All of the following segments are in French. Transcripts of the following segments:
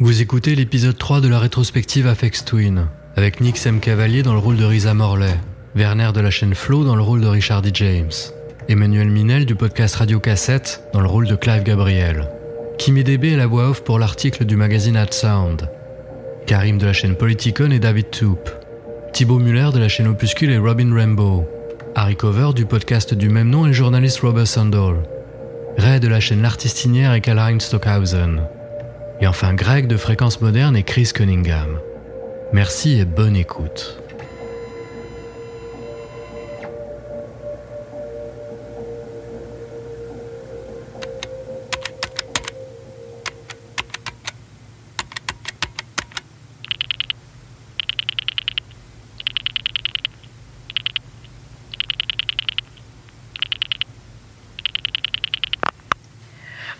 Vous écoutez l'épisode 3 de la rétrospective Afex Twin, avec Nick M. Cavalier dans le rôle de Risa Morley, Werner de la chaîne Flow dans le rôle de Richard D. James, Emmanuel Minel du podcast Radio Cassette dans le rôle de Clive Gabriel, Kimi DB est la voix off pour l'article du magazine Ad Sound, Karim de la chaîne Politicon et David Toop, Thibaut Muller de la chaîne Opuscule et Robin Rainbow, Harry Cover du podcast du même nom et journaliste Robert Sandall, Ray de la chaîne L'Artistinière et Karl-Heinz Stockhausen, et enfin Greg de Fréquence Moderne et Chris Cunningham. Merci et bonne écoute.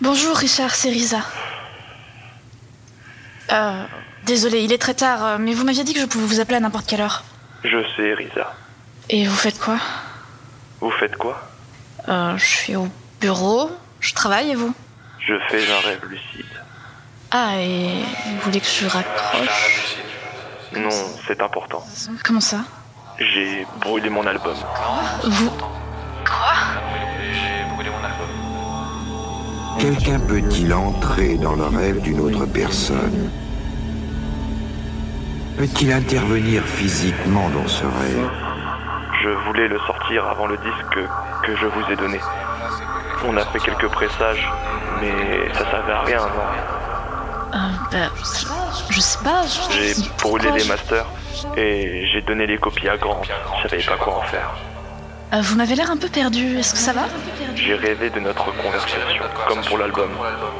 Bonjour Richard, c'est Risa. Euh, désolé, il est très tard, euh, mais vous m'aviez dit que je pouvais vous appeler à n'importe quelle heure. Je sais, Risa. Et vous faites quoi? Vous faites quoi? Euh, Je suis au bureau, je travaille et vous? Je fais un rêve lucide. Ah, et vous voulez que je raccroche? Non, c'est important. Comment ça? J'ai brûlé mon album. Vous. Quelqu'un peut-il entrer dans le rêve d'une autre personne Peut-il intervenir physiquement dans ce rêve Je voulais le sortir avant le disque que, je vous ai donné. On a fait quelques pressages, mais ça servait à rien, non euh, bah, Je sais pas. J'ai brûlé les masters et j'ai donné les copies à Grant. Je savais pas quoi en faire. Euh, vous m'avez l'air un peu perdu, est-ce que ça va J'ai rêvé de notre conversation, comme pour l'album.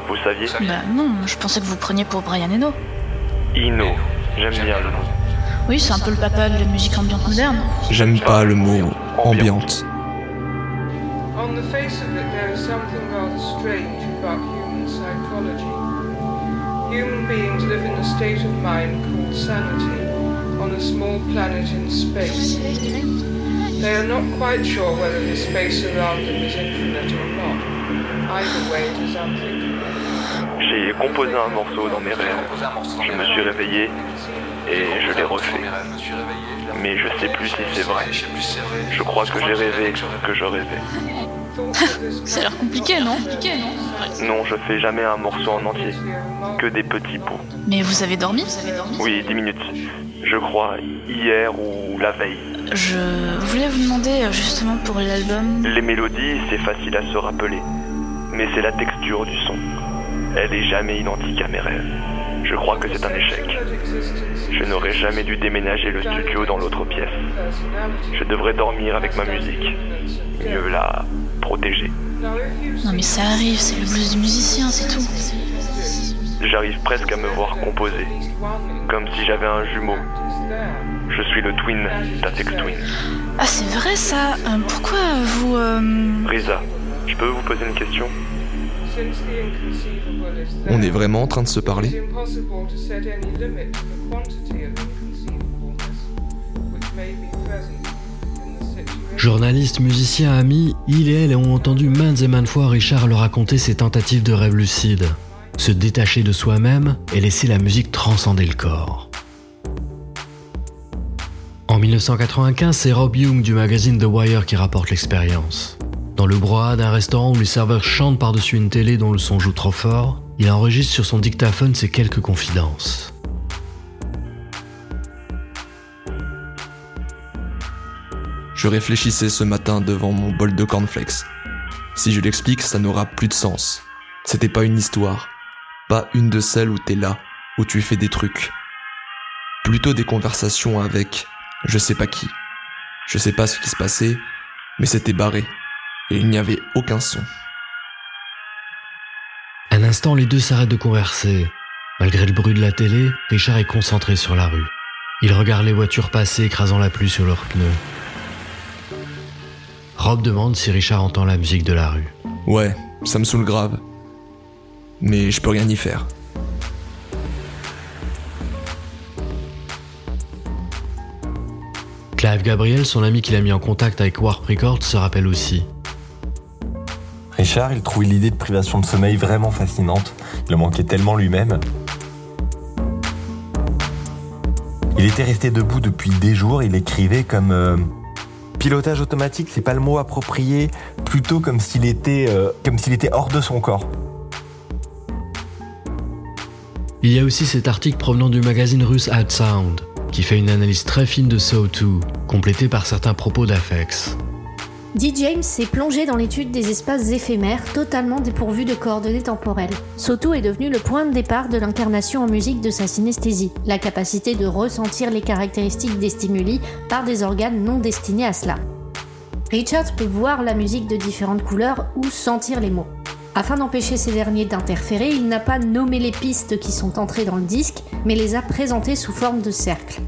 Vous saviez Bah non, je pensais que vous preniez pour Brian Eno. Eno, j'aime bien le nom. Oui, c'est un peu le papa de la musique ambiante moderne. J'aime pas le mot ambiante. On the face of it, there is something rather strange about human psychology. Human beings live in a state of mind called sanity on a small planet in space. They are not quite sure whether the space around them is infinite or not. Either way, it is unthinkable. J'ai composé un morceau dans mes rêves. Je me suis réveillé et je l'ai refait. Mais je sais plus si c'est vrai. Je crois que j'ai rêvé que je rêvais. Ça a l'air compliqué, non? Non, je fais jamais un morceau en entier. Que des petits bouts. Mais vous avez dormi? Oui, 10 minutes. Je crois hier ou la veille. Je voulais vous demander euh, justement pour l'album. Les mélodies, c'est facile à se rappeler. Mais c'est la texture du son. Elle est jamais identique à mes rêves. Je crois que c'est un échec. Je n'aurais jamais dû déménager le studio dans l'autre pièce. Je devrais dormir avec ma musique. Mieux la protéger. Non mais ça arrive, c'est le blues du musicien, c'est tout. J'arrive presque à me voir composer. Comme si j'avais un jumeau. Je suis le twin d'Atex Twin. Ah c'est vrai ça Euh, Pourquoi vous... euh, Risa, je peux vous poser une question? Since the inconceivable is On there, est vraiment en train de se parler? Impossible to set any limit to the quantity of inconceivableness which may be present in the situation. Journalistes, musiciens, amis, il et elle ont entendu maintes et maintes fois Richard leur raconter ses tentatives de rêve lucide, se détacher de soi-même et laisser la musique transcender le corps. En 1995, c'est Rob Young du magazine The Wire qui rapporte l'expérience. Dans le brouhaha d'un restaurant où les serveurs chantent par-dessus une télé dont le son joue trop fort, il enregistre sur son dictaphone ses quelques confidences. Je réfléchissais ce matin devant mon bol de cornflakes. Si je l'explique, ça n'aura plus de sens. C'était pas une histoire. Pas une de celles où t'es là, où tu fais des trucs. Plutôt des conversations avec je sais pas qui. Je sais pas ce qui se passait, mais c'était barré. Et il n'y avait aucun son. Un instant, les deux s'arrêtent de converser. Malgré le bruit de la télé, Richard est concentré sur la rue. Il regarde les voitures passer écrasant la pluie sur leurs pneus. Rob demande si Richard entend la musique de la rue. Ouais, ça me saoule grave. Mais je peux rien y faire. Clive Gabriel, son ami qui l'a mis en contact avec Warp Records, se rappelle aussi. Richard, il trouvait l'idée de privation de sommeil vraiment fascinante. Il en manquait tellement lui-même. Il était resté debout depuis des jours, il écrivait comme euh, pilotage automatique, c'est pas le mot approprié, plutôt comme s'il était, euh, comme s'il était hors de son corps. Il y a aussi cet article provenant du magazine russe Sound, qui fait une analyse très fine de So 2, complétée par certains propos d'Afex. D. James s'est plongé dans l'étude des espaces éphémères totalement dépourvus de coordonnées temporelles. Soto est devenu le point de départ de l'incarnation en musique de sa synesthésie, la capacité de ressentir les caractéristiques des stimuli par des organes non destinés à cela. Richard peut voir la musique de différentes couleurs ou sentir les mots. Afin d'empêcher ces derniers d'interférer, il n'a pas nommé les pistes qui sont entrées dans le disque, mais les a présentées sous forme de cercles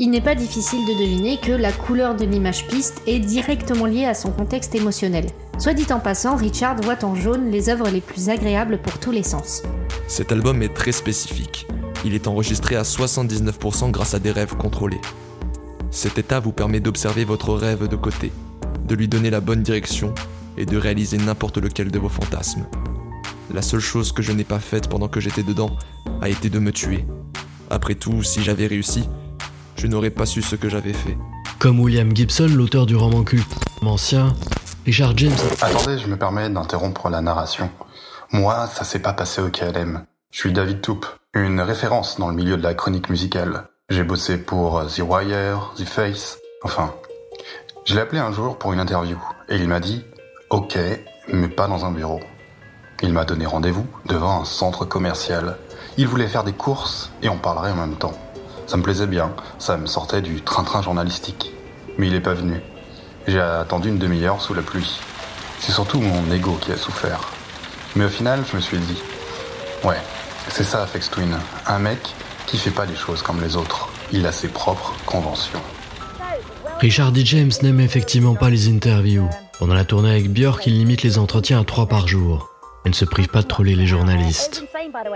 il n'est pas difficile de deviner que la couleur de l'image piste est directement liée à son contexte émotionnel. Soit dit en passant, Richard voit en jaune les œuvres les plus agréables pour tous les sens. Cet album est très spécifique. Il est enregistré à 79% grâce à des rêves contrôlés. Cet état vous permet d'observer votre rêve de côté, de lui donner la bonne direction et de réaliser n'importe lequel de vos fantasmes. La seule chose que je n'ai pas faite pendant que j'étais dedans a été de me tuer. Après tout, si j'avais réussi, je n'aurais pas su ce que j'avais fait. Comme William Gibson, l'auteur du roman culte ancien, Richard James. Attendez, je me permets d'interrompre la narration. Moi, ça s'est pas passé au KLM. Je suis David Toup, une référence dans le milieu de la chronique musicale. J'ai bossé pour The Wire, The Face, enfin. Je l'ai appelé un jour pour une interview et il m'a dit OK, mais pas dans un bureau. Il m'a donné rendez-vous devant un centre commercial. Il voulait faire des courses et on parlerait en même temps. Ça me plaisait bien, ça me sortait du train-train journalistique. Mais il n'est pas venu. J'ai attendu une demi-heure sous la pluie. C'est surtout mon ego qui a souffert. Mais au final, je me suis dit, ouais, c'est ça Afex Twin. Un mec qui fait pas les choses comme les autres. Il a ses propres conventions. Richard D. James n'aime effectivement pas les interviews. Pendant la tournée avec Björk, il limite les entretiens à trois par jour Elle ne se prive pas de troller les journalistes.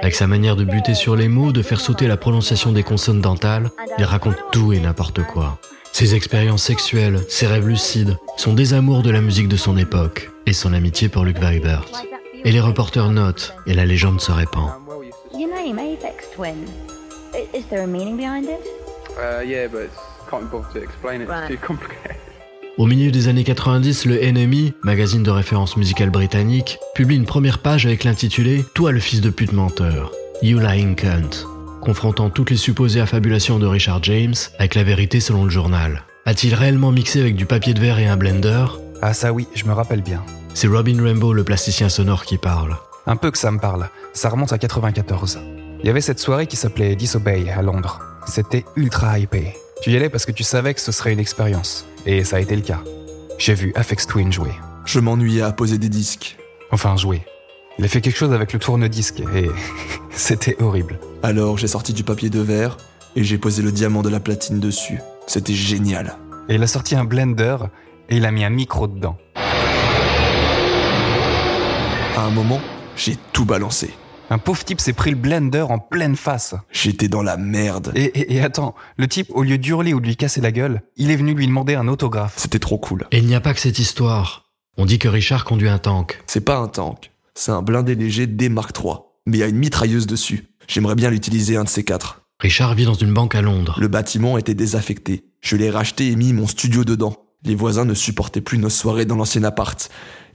Avec sa manière de buter sur les mots, de faire sauter la prononciation des consonnes dentales, il raconte tout et n'importe quoi. Ses expériences sexuelles, ses rêves lucides, son désamour de la musique de son époque et son amitié pour Luke Vibert. Et les reporters notent et la légende se répand. Au milieu des années 90, le NME, magazine de référence musicale britannique, publie une première page avec l'intitulé Toi le fils de pute menteur, You Lying Cunt, confrontant toutes les supposées affabulations de Richard James avec la vérité selon le journal. A-t-il réellement mixé avec du papier de verre et un blender? Ah ça oui, je me rappelle bien. C'est Robin Rainbow, le plasticien sonore, qui parle. Un peu que ça me parle. Ça remonte à 94. Il y avait cette soirée qui s'appelait Disobey à Londres. C'était ultra hypé. Tu y allais parce que tu savais que ce serait une expérience. Et ça a été le cas. J'ai vu Afex Twin jouer. Je m'ennuyais à poser des disques. Enfin, jouer. Il a fait quelque chose avec le tourne-disque et c'était horrible. Alors j'ai sorti du papier de verre et j'ai posé le diamant de la platine dessus. C'était génial. Et il a sorti un blender et il a mis un micro dedans. À un moment, j'ai tout balancé. Un pauvre type s'est pris le blender en pleine face. J'étais dans la merde. Et, et, et, attends, le type, au lieu d'hurler ou de lui casser la gueule, il est venu lui demander un autographe. C'était trop cool. Et il n'y a pas que cette histoire. On dit que Richard conduit un tank. C'est pas un tank. C'est un blindé léger D Mark III. Mais il y a une mitrailleuse dessus. J'aimerais bien l'utiliser un de ces quatre. Richard vit dans une banque à Londres. Le bâtiment était désaffecté. Je l'ai racheté et mis mon studio dedans. Les voisins ne supportaient plus nos soirées dans l'ancien appart.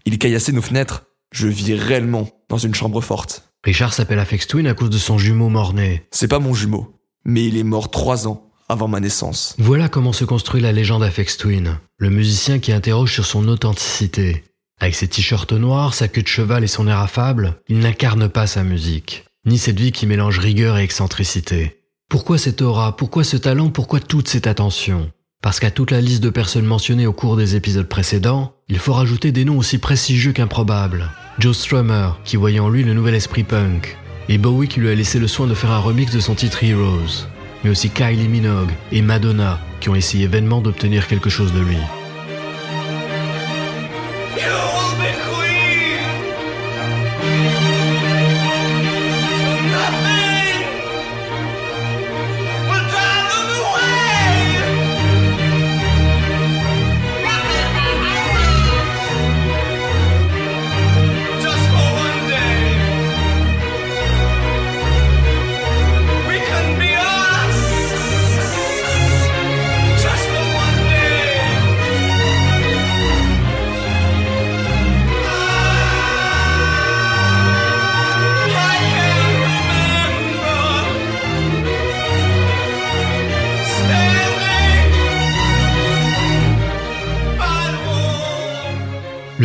Ils caillassaient nos fenêtres. Je vis réellement dans une chambre forte. Richard s'appelle Afex Twin à cause de son jumeau mort-né. C'est pas mon jumeau, mais il est mort trois ans avant ma naissance. Voilà comment se construit la légende Afex Twin, le musicien qui interroge sur son authenticité. Avec ses t-shirts noirs, sa queue de cheval et son air affable, il n'incarne pas sa musique, ni cette vie qui mélange rigueur et excentricité. Pourquoi cette aura, pourquoi ce talent, pourquoi toute cette attention? Parce qu'à toute la liste de personnes mentionnées au cours des épisodes précédents, il faut rajouter des noms aussi prestigieux qu'improbables. Joe Strummer, qui voyait en lui le nouvel esprit punk, et Bowie qui lui a laissé le soin de faire un remix de son titre Heroes, mais aussi Kylie Minogue et Madonna qui ont essayé vainement d'obtenir quelque chose de lui.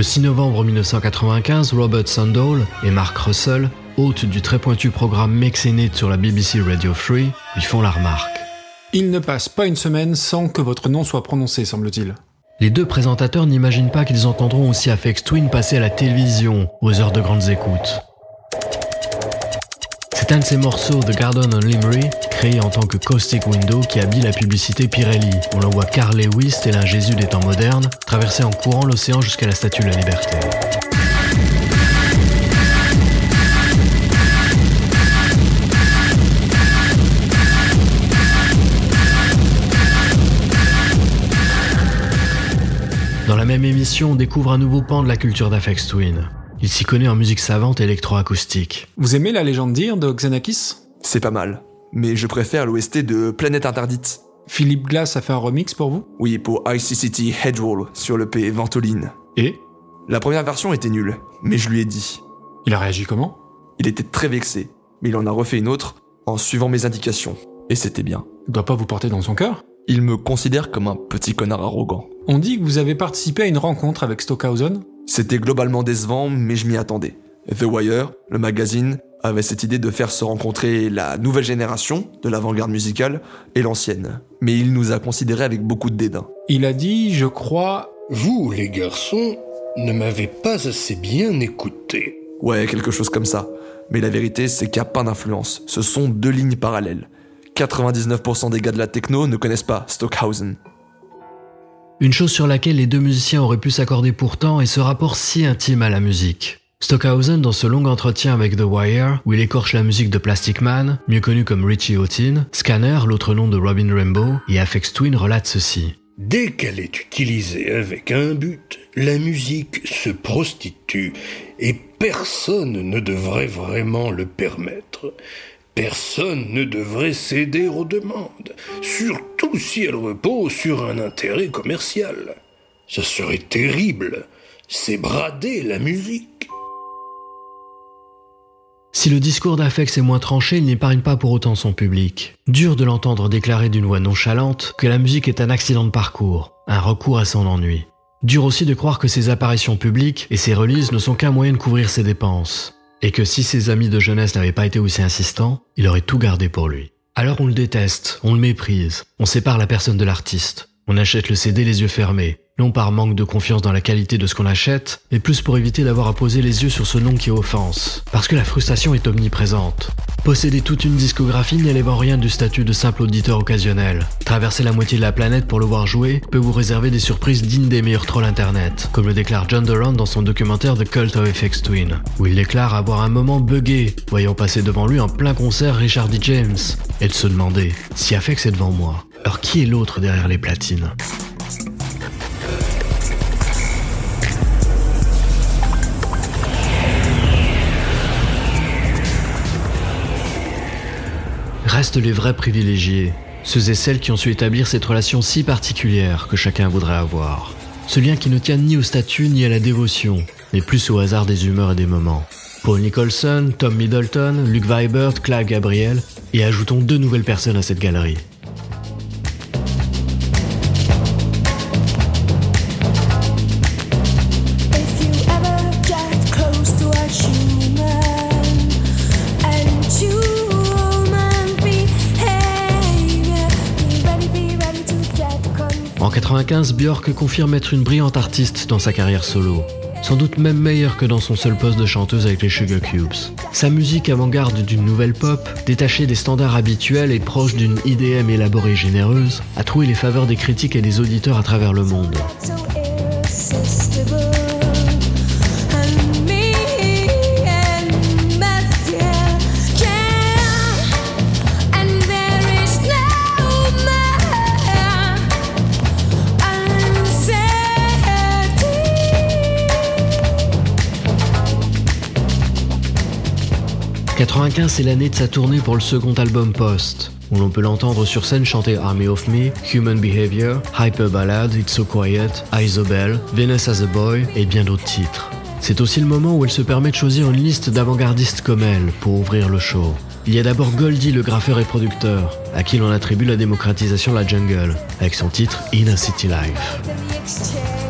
6 novembre 1995, Robert Sandall et Mark Russell, hôtes du très pointu programme It sur la BBC Radio 3, lui font la remarque. Il ne passe pas une semaine sans que votre nom soit prononcé, semble-t-il. Les deux présentateurs n'imaginent pas qu'ils entendront aussi Afex Twin passer à la télévision aux heures de grandes écoutes. C'est un de ces morceaux de Garden on Limerick, créé en tant que Caustic Window, qui habille la publicité Pirelli. On le voit Carl Lewis, tel un Jésus des temps modernes, traverser en courant l'océan jusqu'à la Statue de la Liberté. Dans la même émission, on découvre un nouveau pan de la culture d'Afex Twin. Il s'y connaît en musique savante électroacoustique. Vous aimez la légende d'Ir de Xenakis C'est pas mal, mais je préfère l'OST de Planète Interdite. Philippe Glass a fait un remix pour vous? Oui, pour ICCT Headroll sur le P Ventoline. Et? La première version était nulle, mais je lui ai dit. Il a réagi comment? Il était très vexé, mais il en a refait une autre en suivant mes indications. Et c'était bien. Il doit pas vous porter dans son cœur? Il me considère comme un petit connard arrogant. On dit que vous avez participé à une rencontre avec Stockhausen? C'était globalement décevant, mais je m'y attendais. The Wire, le magazine, avait cette idée de faire se rencontrer la nouvelle génération de l'avant-garde musicale et l'ancienne. Mais il nous a considérés avec beaucoup de dédain. Il a dit, je crois... Vous, les garçons, ne m'avez pas assez bien écouté. Ouais, quelque chose comme ça. Mais la vérité, c'est qu'il n'y a pas d'influence. Ce sont deux lignes parallèles. 99% des gars de la techno ne connaissent pas Stockhausen. Une chose sur laquelle les deux musiciens auraient pu s'accorder pourtant est ce rapport si intime à la musique. Stockhausen, dans ce long entretien avec The Wire, où il écorche la musique de Plastic Man, mieux connu comme Richie Houghton, Scanner, l'autre nom de Robin Rainbow, et Afex Twin relatent ceci. Dès qu'elle est utilisée avec un but, la musique se prostitue et personne ne devrait vraiment le permettre. Personne ne devrait céder aux demandes, surtout si elles reposent sur un intérêt commercial. Ce serait terrible, c'est brader la musique. Si le discours d'Afex est moins tranché, il n'épargne pas pour autant son public. Dur de l'entendre déclarer d'une voix nonchalante que la musique est un accident de parcours, un recours à son ennui. Dur aussi de croire que ses apparitions publiques et ses releases ne sont qu'un moyen de couvrir ses dépenses. Et que si ses amis de jeunesse n'avaient pas été aussi insistants, il aurait tout gardé pour lui. Alors on le déteste, on le méprise, on sépare la personne de l'artiste. On achète le CD les yeux fermés, non par manque de confiance dans la qualité de ce qu'on achète, mais plus pour éviter d'avoir à poser les yeux sur ce nom qui offense, parce que la frustration est omniprésente. Posséder toute une discographie n'élève en rien du statut de simple auditeur occasionnel. Traverser la moitié de la planète pour le voir jouer peut vous réserver des surprises dignes des meilleurs trolls internet, comme le déclare John Durant dans son documentaire The Cult of FX Twin, où il déclare avoir un moment buggé, voyant passer devant lui en plein concert Richard D. James, et de se demander si FX est devant moi. Alors qui est l'autre derrière les platines? Restent les vrais privilégiés, ceux et celles qui ont su établir cette relation si particulière que chacun voudrait avoir. Ce lien qui ne tient ni au statut ni à la dévotion, mais plus au hasard des humeurs et des moments. Paul Nicholson, Tom Middleton, Luke Vibert, Clive Gabriel, et ajoutons deux nouvelles personnes à cette galerie. En 95, Björk confirme être une brillante artiste dans sa carrière solo. Sans doute même meilleure que dans son seul poste de chanteuse avec les Sugar Cubes. Sa musique avant-garde d'une nouvelle pop, détachée des standards habituels et proche d'une IDM élaborée généreuse, a trouvé les faveurs des critiques et des auditeurs à travers le monde. « 95, c'est l'année de sa tournée pour le second album Post, où l'on peut l'entendre sur scène chanter Army of Me, Human Behavior, Hyper Ballad, It's So Quiet, Isobel, Venus as a Boy et bien d'autres titres. C'est aussi le moment où elle se permet de choisir une liste d'avant-gardistes comme elle pour ouvrir le show. Il y a d'abord Goldie, le graffeur et producteur, à qui l'on attribue la démocratisation de la jungle, avec son titre In a City Life.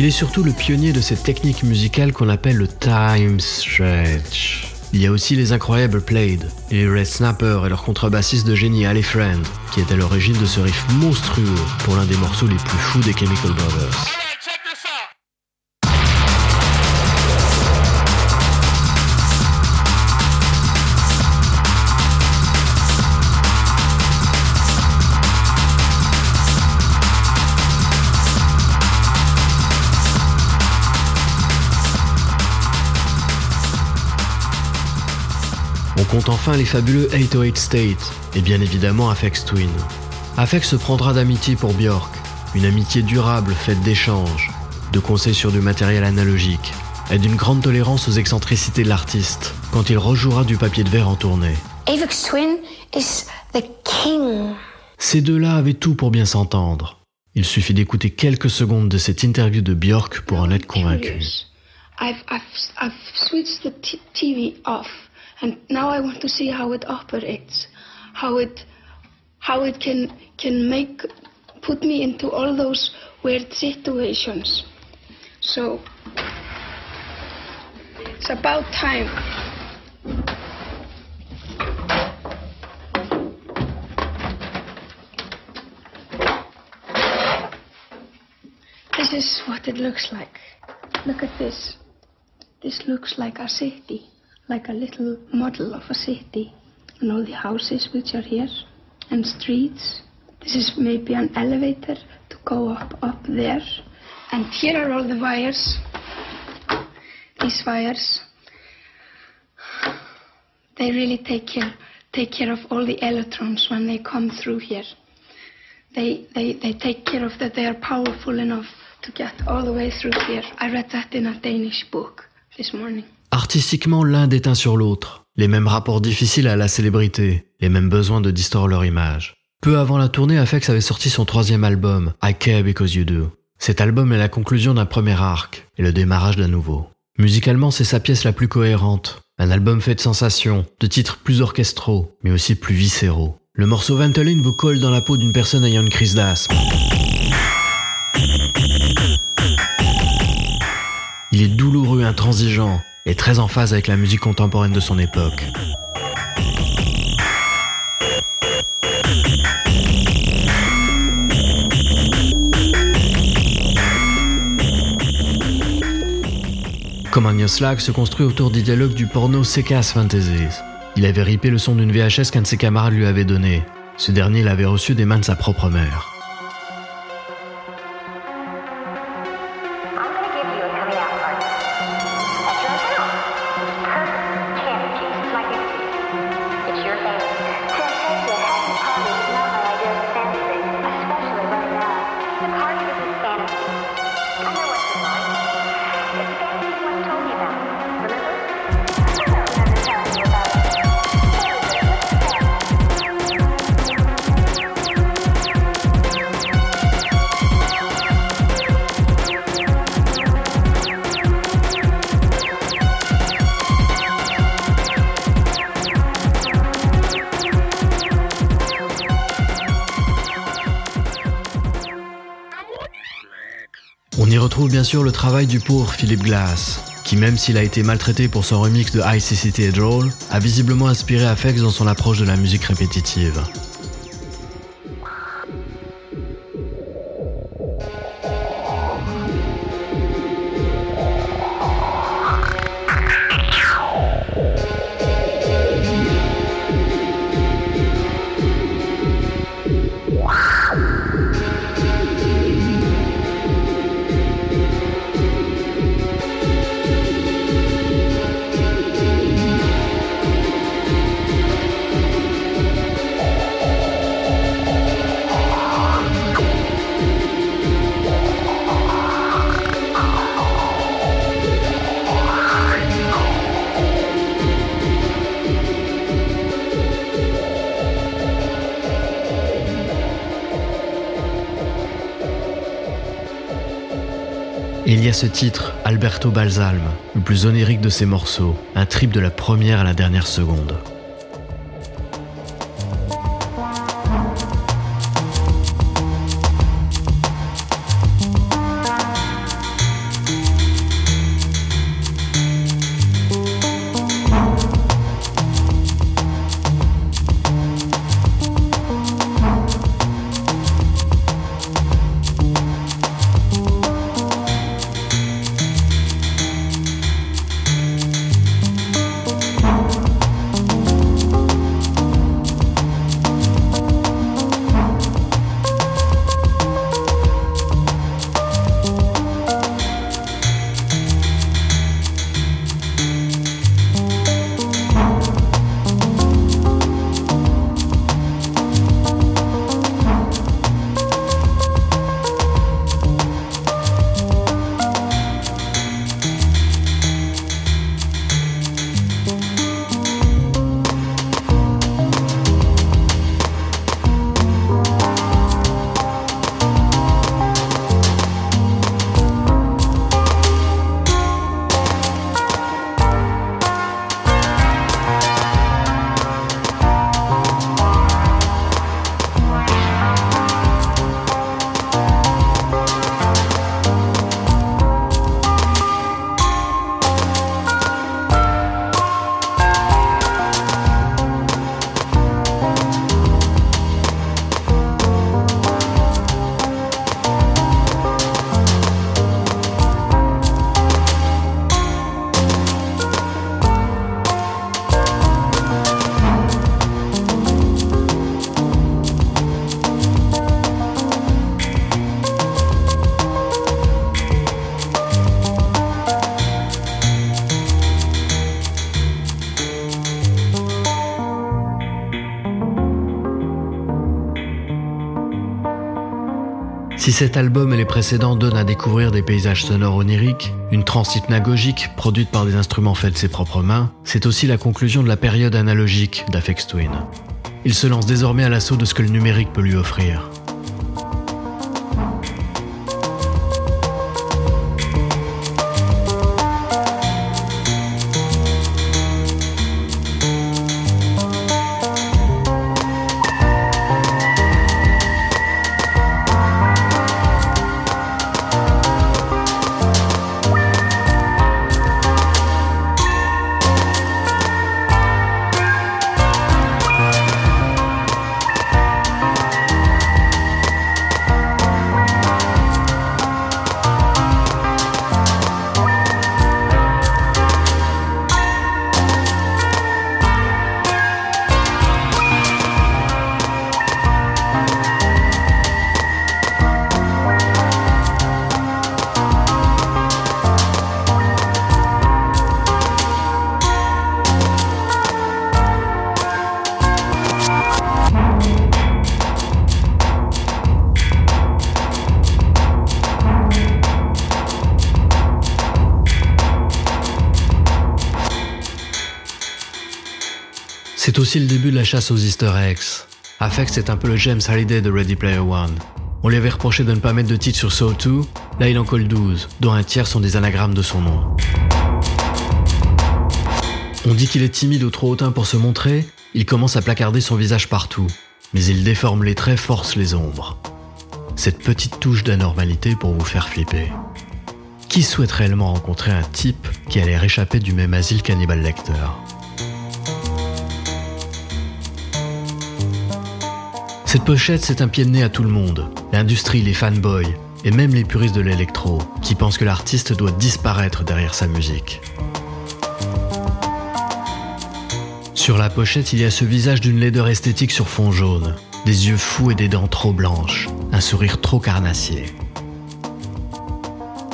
Il est surtout le pionnier de cette technique musicale qu'on appelle le time stretch. Il y a aussi les incroyables Played, les Red Snapper et leur contrebassiste de génie Ali Friend, qui est à l'origine de ce riff monstrueux pour l'un des morceaux les plus fous des Chemical Brothers. Compte enfin les fabuleux 808 State et bien évidemment Afex Twin. Afex se prendra d'amitié pour Björk, une amitié durable faite d'échanges, de conseils sur du matériel analogique et d'une grande tolérance aux excentricités de l'artiste quand il rejouera du papier de verre en tournée. Avex Twin is the king. Ces deux-là avaient tout pour bien s'entendre. Il suffit d'écouter quelques secondes de cette interview de Björk pour en être convaincu. I've, I've, I've switched the t- TV off, and now I want to see how it operates, how it, how it can can make, put me into all those weird situations. So it's about time. This is what it looks like. Look at this. This looks like a city, like a little model of a city. And all the houses which are here, and streets. This is maybe an elevator to go up, up there. And here are all the wires. These wires. They really take care, take care of all the electrons when they come through here. They, they, they take care of that they are powerful enough to get all the way through here. I read that in a Danish book this morning. Artistiquement, l'un déteint sur l'autre. Les mêmes rapports difficiles à la célébrité, les mêmes besoins de distordre leur image. Peu avant la tournée, Afex avait sorti son troisième album, I Care Because You Do. Cet album est la conclusion d'un premier arc et le démarrage d'un nouveau. Musicalement, c'est sa pièce la plus cohérente. Un album fait de sensations, de titres plus orchestraux, mais aussi plus viscéraux. Le morceau Ventolin vous colle dans la peau d'une personne ayant une crise d'asthme. Il est douloureux, intransigeant et très en phase avec la musique contemporaine de son époque. Command Slag se construit autour des dialogues du porno Sekas Fantasies. Il avait ripé le son d'une VHS qu'un de ses camarades lui avait donné. Ce dernier l'avait reçu des mains de sa propre mère. Bien sûr le travail du pauvre Philip Glass, qui même s'il a été maltraité pour son remix de ICCT et Droll, a visiblement inspiré Afex dans son approche de la musique répétitive. Il y a ce titre, Alberto Balsalm, le plus onirique de ses morceaux, un trip de la première à la dernière seconde. Cet album et les précédents donnent à découvrir des paysages sonores oniriques, une trance hypnagogique produite par des instruments faits de ses propres mains, c'est aussi la conclusion de la période analogique d'Afex Twin. Il se lance désormais à l'assaut de ce que le numérique peut lui offrir. Aussi le début de la chasse aux easter eggs. Afex c'est un peu le James Halliday de Ready Player One. On lui avait reproché de ne pas mettre de titre sur Saw 2, là il en colle 12, dont un tiers sont des anagrammes de son nom. On dit qu'il est timide ou trop hautain pour se montrer, il commence à placarder son visage partout, mais il déforme les traits, force les ombres. Cette petite touche d'anormalité pour vous faire flipper. Qui souhaite réellement rencontrer un type qui allait réchapper du même asile qu'Hannibal Lecter? Cette pochette, c'est un pied de nez à tout le monde. L'industrie, les fanboys, et même les puristes de l'électro, qui pensent que l'artiste doit disparaître derrière sa musique. Sur la pochette, il y a ce visage d'une laideur esthétique sur fond jaune, des yeux fous et des dents trop blanches, un sourire trop carnassier.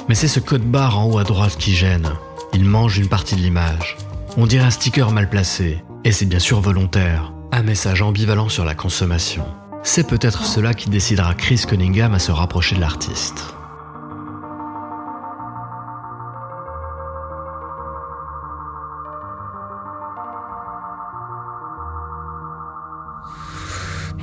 Mais c'est ce code barre en haut à droite qui gêne. Il mange une partie de l'image. On dirait un sticker mal placé, et c'est bien sûr volontaire. Un message ambivalent sur la consommation. C'est peut-être cela qui décidera Chris Cunningham à se rapprocher de l'artiste.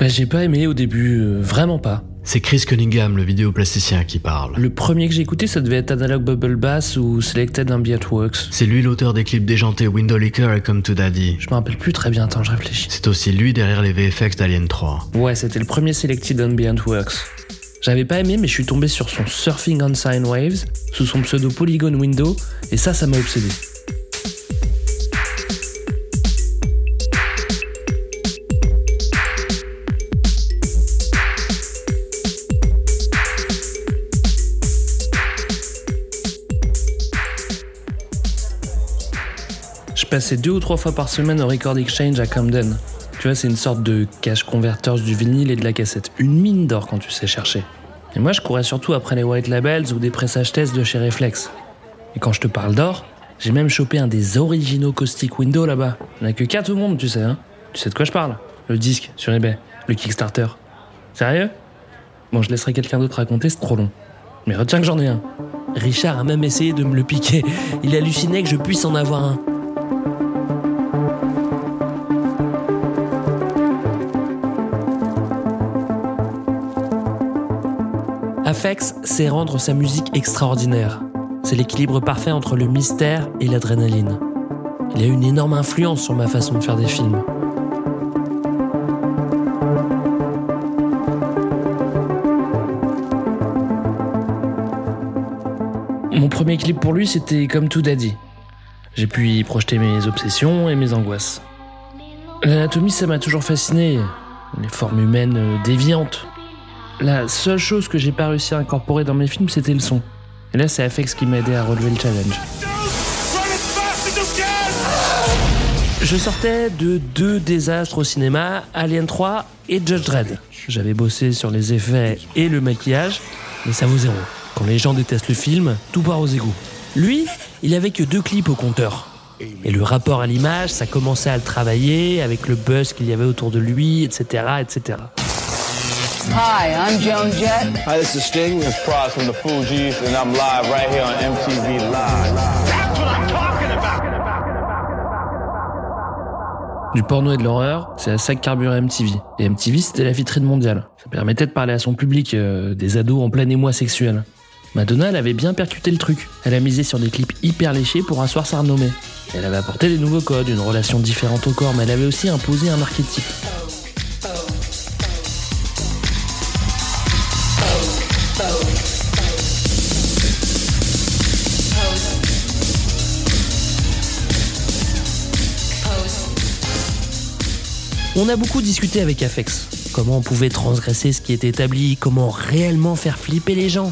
Bah j'ai pas aimé au début, euh, vraiment pas. C'est Chris Cunningham, le vidéoplasticien, qui parle. Le premier que j'ai écouté, ça devait être Analog Bubble Bass ou Selected Ambient Works. C'est lui l'auteur des clips déjantés Window Licker et Come to Daddy. Je me rappelle plus très bien, attends, je réfléchis. C'est aussi lui derrière les VFX d'Alien 3. Ouais, c'était le premier Selected Ambient Works. J'avais pas aimé, mais je suis tombé sur son Surfing on Sine Waves, sous son pseudo Polygon Window, et ça, ça m'a obsédé. Passais deux ou trois fois par semaine au Record Exchange à Camden. Tu vois, c'est une sorte de cache converters du vinyle et de la cassette. Une mine d'or quand tu sais chercher. Et moi, je courais surtout après les white labels ou des pressages tests de chez Reflex. Et quand je te parle d'or, j'ai même chopé un des originaux Caustic Window là-bas. Il n'y en a que 4 au monde, tu sais, hein. Tu sais de quoi je parle? Le disque sur eBay, le Kickstarter. Sérieux? Bon, je laisserai quelqu'un d'autre raconter, c'est trop long. Mais retiens que j'en ai un. Richard a même essayé de me le piquer. Il hallucinait que je puisse en avoir un. C'est rendre sa musique extraordinaire. C'est l'équilibre parfait entre le mystère et l'adrénaline. Il a une énorme influence sur ma façon de faire des films. Mon premier clip pour lui, c'était comme tout Daddy. J'ai pu y projeter mes obsessions et mes angoisses. L'anatomie, ça m'a toujours fasciné. Les formes humaines euh, déviantes. La seule chose que j'ai pas réussi à incorporer dans mes films, c'était le son. Et là, c'est Afex qui m'a aidé à relever le challenge. Je sortais de deux désastres au cinéma, Alien 3 et Judge Dredd. J'avais bossé sur les effets et le maquillage, mais ça vaut zéro. Quand les gens détestent le film, tout part aux égouts. Lui, il avait que deux clips au compteur. Et le rapport à l'image, ça commençait à le travailler avec le buzz qu'il y avait autour de lui, etc., etc. Hi, I'm Joan Jett. Hi, this is Sting. This is from the Fugees, and I'm live right here on MTV Live. That's what I'm talking about! Du porno et de l'horreur, c'est à ça que carburait MTV. Et MTV, c'était la vitrine mondiale. Ça permettait de parler à son public, euh, des ados en plein émoi sexuel. Madonna, elle avait bien percuté le truc. Elle a misé sur des clips hyper léchés pour asseoir sa renommée. Elle avait apporté des nouveaux codes, une relation différente au corps, mais elle avait aussi imposé un archétype. On a beaucoup discuté avec Afex. Comment on pouvait transgresser ce qui était établi, comment réellement faire flipper les gens.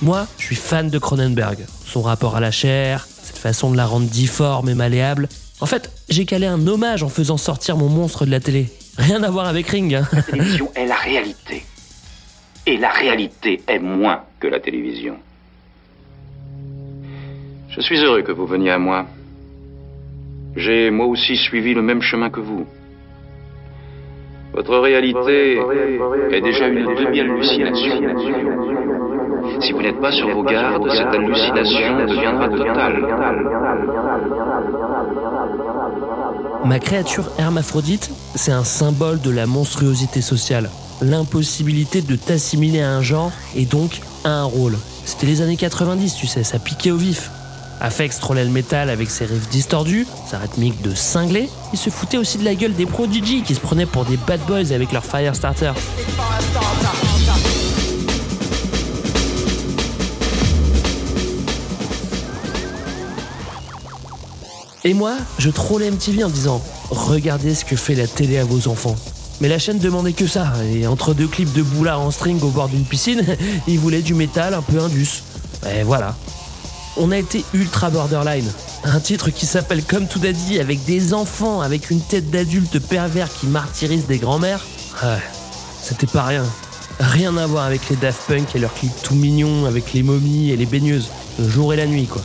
Moi, je suis fan de Cronenberg. Son rapport à la chair, cette façon de la rendre difforme et malléable. En fait, j'ai calé un hommage en faisant sortir mon monstre de la télé. Rien à voir avec Ring. Hein. La télévision est la réalité. Et la réalité est moins que la télévision. Je suis heureux que vous veniez à moi. J'ai moi aussi suivi le même chemin que vous. Votre réalité est déjà une demi-hallucination. Si vous n'êtes pas sur vos gardes, cette hallucination deviendra totale. Ma créature hermaphrodite, c'est un symbole de la monstruosité sociale, l'impossibilité de t'assimiler à un genre et donc à un rôle. C'était les années 90, tu sais, ça piquait au vif. Afex trollait le métal avec ses riffs distordus, sa rythmique de cinglé. Il se foutait aussi de la gueule des Prodigy qui se prenaient pour des bad boys avec leur Firestarter. Et moi, je trollais MTV en disant Regardez ce que fait la télé à vos enfants. Mais la chaîne demandait que ça, et entre deux clips de boulards en string au bord d'une piscine, ils voulaient du métal un peu indus. Et voilà, on a été ultra borderline. Un titre qui s'appelle Comme tout daddy avec des enfants avec une tête d'adulte pervers qui martyrise des grands-mères. Ouais, c'était pas rien. Rien à voir avec les Daft Punk et leurs clips tout mignons avec les momies et les baigneuses. Le jour et la nuit, quoi.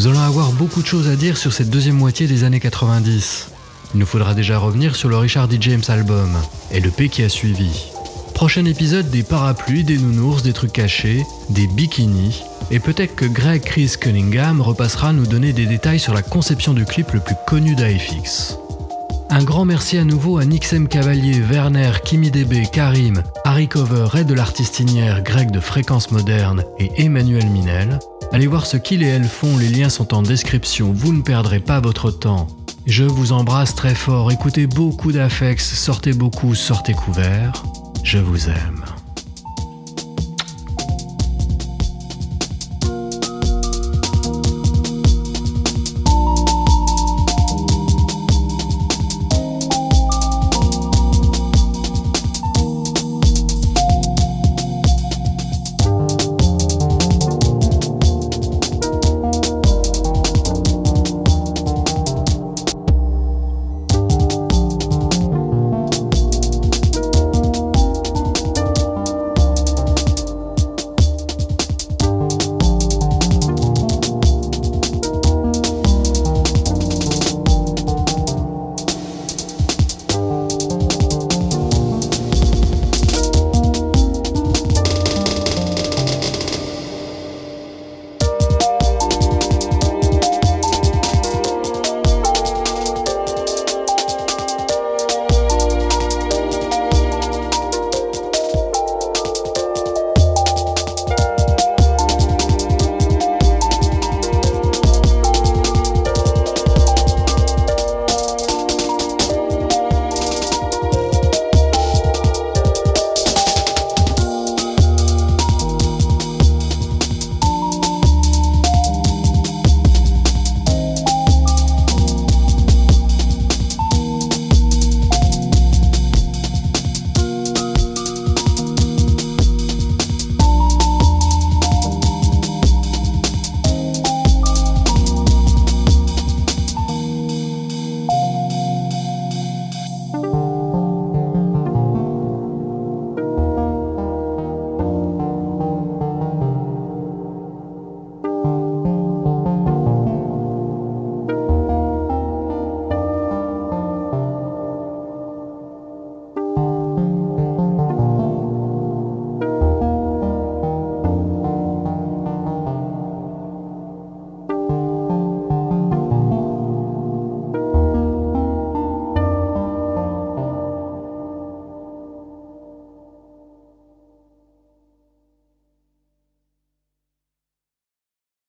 Nous allons avoir beaucoup de choses à dire sur cette deuxième moitié des années 90. Il nous faudra déjà revenir sur le Richard D. James album et le P qui a suivi. Prochain épisode des parapluies, des nounours, des trucs cachés, des bikinis, et peut-être que Greg Chris Cunningham repassera nous donner des détails sur la conception du clip le plus connu d'AFX. Un grand merci à nouveau à Nixem Cavalier, Werner, Kimi DB, Karim, Harry Cover, Red de l'artistinière, Greg de Fréquence Moderne et Emmanuel Minel. Allez voir ce qu'ils et elles font, les liens sont en description, vous ne perdrez pas votre temps. Je vous embrasse très fort, écoutez beaucoup d'affects, sortez beaucoup, sortez couverts. Je vous aime.